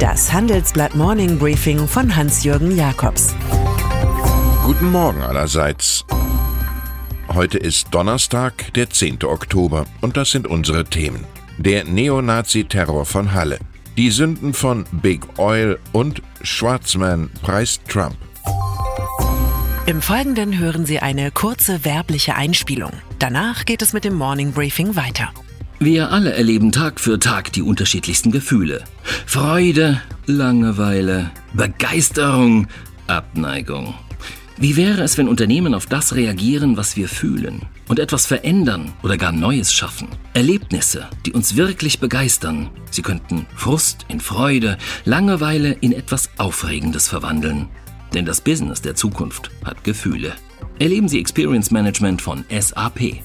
Das Handelsblatt Morning Briefing von Hans-Jürgen Jakobs. Guten Morgen allerseits. Heute ist Donnerstag, der 10. Oktober, und das sind unsere Themen. Der Neonazi-Terror von Halle, die Sünden von Big Oil und Schwarzman preist Trump. Im Folgenden hören Sie eine kurze werbliche Einspielung. Danach geht es mit dem Morning Briefing weiter. Wir alle erleben Tag für Tag die unterschiedlichsten Gefühle. Freude, Langeweile, Begeisterung, Abneigung. Wie wäre es, wenn Unternehmen auf das reagieren, was wir fühlen und etwas verändern oder gar Neues schaffen? Erlebnisse, die uns wirklich begeistern. Sie könnten Frust in Freude, Langeweile in etwas Aufregendes verwandeln. Denn das Business der Zukunft hat Gefühle. Erleben Sie Experience Management von SAP.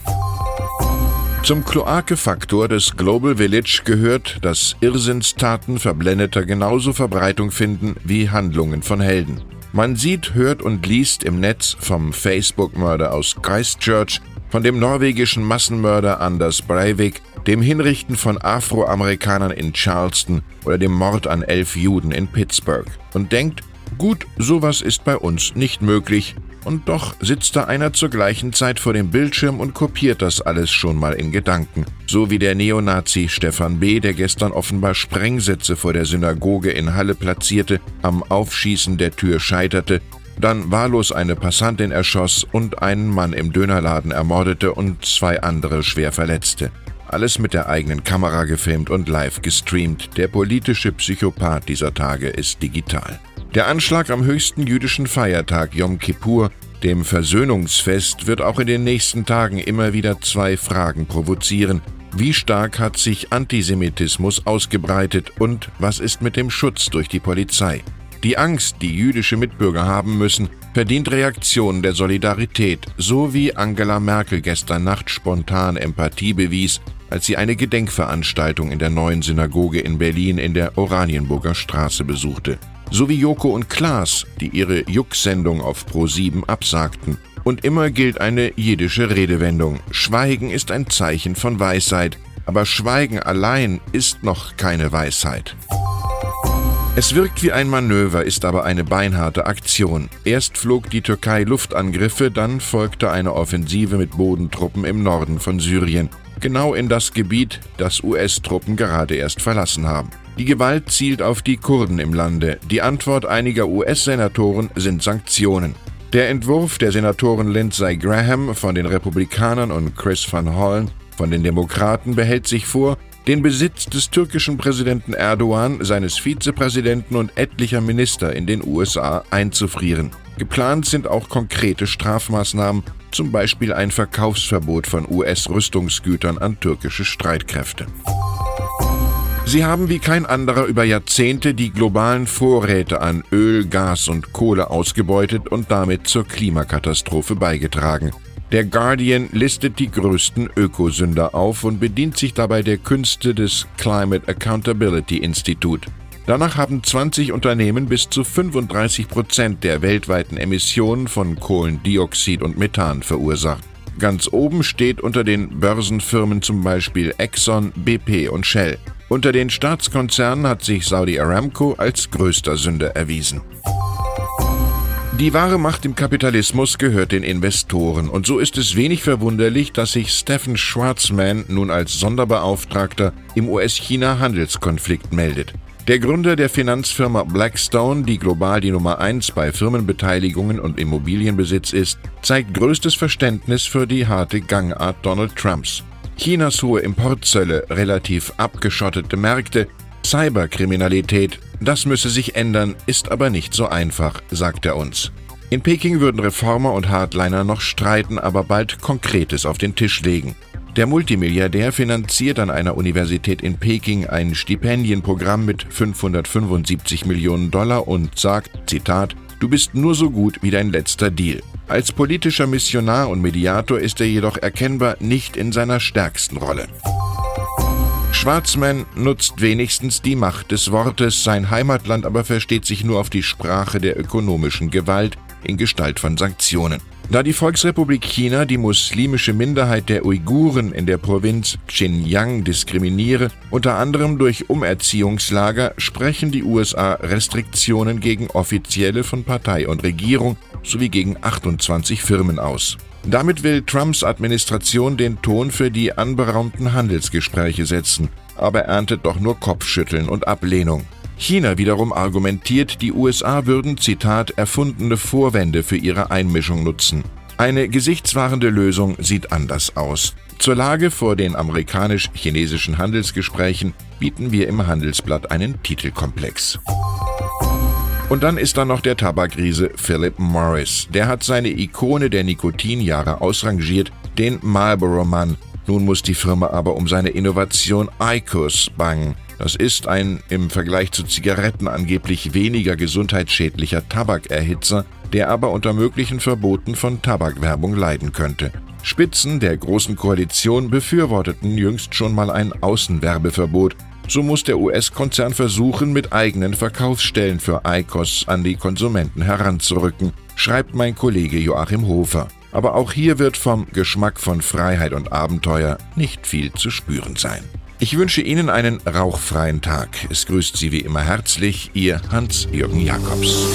Zum Kloakefaktor des Global Village gehört, dass Irrsinnstaten Verblendeter genauso Verbreitung finden wie Handlungen von Helden. Man sieht, hört und liest im Netz vom Facebook-Mörder aus Christchurch, von dem norwegischen Massenmörder Anders Breivik, dem Hinrichten von Afroamerikanern in Charleston oder dem Mord an elf Juden in Pittsburgh und denkt, gut, sowas ist bei uns nicht möglich, und doch sitzt da einer zur gleichen Zeit vor dem Bildschirm und kopiert das alles schon mal in Gedanken. So wie der Neonazi Stefan B., der gestern offenbar Sprengsätze vor der Synagoge in Halle platzierte, am Aufschießen der Tür scheiterte, dann wahllos eine Passantin erschoss und einen Mann im Dönerladen ermordete und zwei andere schwer verletzte. Alles mit der eigenen Kamera gefilmt und live gestreamt. Der politische Psychopath dieser Tage ist digital. Der Anschlag am höchsten jüdischen Feiertag Yom Kippur, dem Versöhnungsfest, wird auch in den nächsten Tagen immer wieder zwei Fragen provozieren. Wie stark hat sich Antisemitismus ausgebreitet und was ist mit dem Schutz durch die Polizei? Die Angst, die jüdische Mitbürger haben müssen, verdient Reaktionen der Solidarität, so wie Angela Merkel gestern Nacht spontan Empathie bewies, als sie eine Gedenkveranstaltung in der neuen Synagoge in Berlin in der Oranienburger Straße besuchte sowie Joko und Klaas, die ihre Juck-Sendung auf Pro7 absagten. Und immer gilt eine jiddische Redewendung: Schweigen ist ein Zeichen von Weisheit, aber Schweigen allein ist noch keine Weisheit. Es wirkt wie ein Manöver, ist aber eine beinharte Aktion. Erst flog die Türkei Luftangriffe, dann folgte eine Offensive mit Bodentruppen im Norden von Syrien, genau in das Gebiet, das US-Truppen gerade erst verlassen haben. Die Gewalt zielt auf die Kurden im Lande. Die Antwort einiger US-Senatoren sind Sanktionen. Der Entwurf der Senatoren Lindsey Graham von den Republikanern und Chris van Hollen von den Demokraten behält sich vor, den Besitz des türkischen Präsidenten Erdogan, seines Vizepräsidenten und etlicher Minister in den USA einzufrieren. Geplant sind auch konkrete Strafmaßnahmen, zum Beispiel ein Verkaufsverbot von US-Rüstungsgütern an türkische Streitkräfte. Sie haben wie kein anderer über Jahrzehnte die globalen Vorräte an Öl, Gas und Kohle ausgebeutet und damit zur Klimakatastrophe beigetragen. Der Guardian listet die größten Ökosünder auf und bedient sich dabei der Künste des Climate Accountability Institute. Danach haben 20 Unternehmen bis zu 35 Prozent der weltweiten Emissionen von Kohlendioxid und Methan verursacht. Ganz oben steht unter den Börsenfirmen zum Beispiel Exxon, BP und Shell. Unter den Staatskonzernen hat sich Saudi Aramco als größter Sünder erwiesen. Die wahre Macht im Kapitalismus gehört den Investoren und so ist es wenig verwunderlich, dass sich Stephen Schwarzman nun als Sonderbeauftragter im US-China-Handelskonflikt meldet. Der Gründer der Finanzfirma Blackstone, die global die Nummer 1 bei Firmenbeteiligungen und Immobilienbesitz ist, zeigt größtes Verständnis für die harte Gangart Donald Trumps. Chinas hohe Importzölle, relativ abgeschottete Märkte, Cyberkriminalität, das müsse sich ändern, ist aber nicht so einfach, sagt er uns. In Peking würden Reformer und Hardliner noch streiten, aber bald Konkretes auf den Tisch legen. Der Multimilliardär finanziert an einer Universität in Peking ein Stipendienprogramm mit 575 Millionen Dollar und sagt, Zitat, Du bist nur so gut wie dein letzter Deal. Als politischer Missionar und Mediator ist er jedoch erkennbar nicht in seiner stärksten Rolle. Schwarzman nutzt wenigstens die Macht des Wortes, sein Heimatland aber versteht sich nur auf die Sprache der ökonomischen Gewalt in Gestalt von Sanktionen. Da die Volksrepublik China die muslimische Minderheit der Uiguren in der Provinz Xinjiang diskriminiere, unter anderem durch Umerziehungslager, sprechen die USA Restriktionen gegen Offizielle von Partei und Regierung sowie gegen 28 Firmen aus. Damit will Trumps Administration den Ton für die anberaumten Handelsgespräche setzen, aber erntet doch nur Kopfschütteln und Ablehnung. China wiederum argumentiert, die USA würden, Zitat, erfundene Vorwände für ihre Einmischung nutzen. Eine gesichtswahrende Lösung sieht anders aus. Zur Lage vor den amerikanisch-chinesischen Handelsgesprächen bieten wir im Handelsblatt einen Titelkomplex. Und dann ist da noch der Tabakriese Philip Morris. Der hat seine Ikone der Nikotinjahre ausrangiert, den Marlboro-Mann. Nun muss die Firma aber um seine Innovation ICOS bangen. Das ist ein im Vergleich zu Zigaretten angeblich weniger gesundheitsschädlicher Tabakerhitzer, der aber unter möglichen Verboten von Tabakwerbung leiden könnte. Spitzen der Großen Koalition befürworteten jüngst schon mal ein Außenwerbeverbot. So muss der US-Konzern versuchen, mit eigenen Verkaufsstellen für ICOS an die Konsumenten heranzurücken, schreibt mein Kollege Joachim Hofer. Aber auch hier wird vom Geschmack von Freiheit und Abenteuer nicht viel zu spüren sein. Ich wünsche Ihnen einen rauchfreien Tag. Es grüßt Sie wie immer herzlich Ihr Hans-Jürgen Jakobs.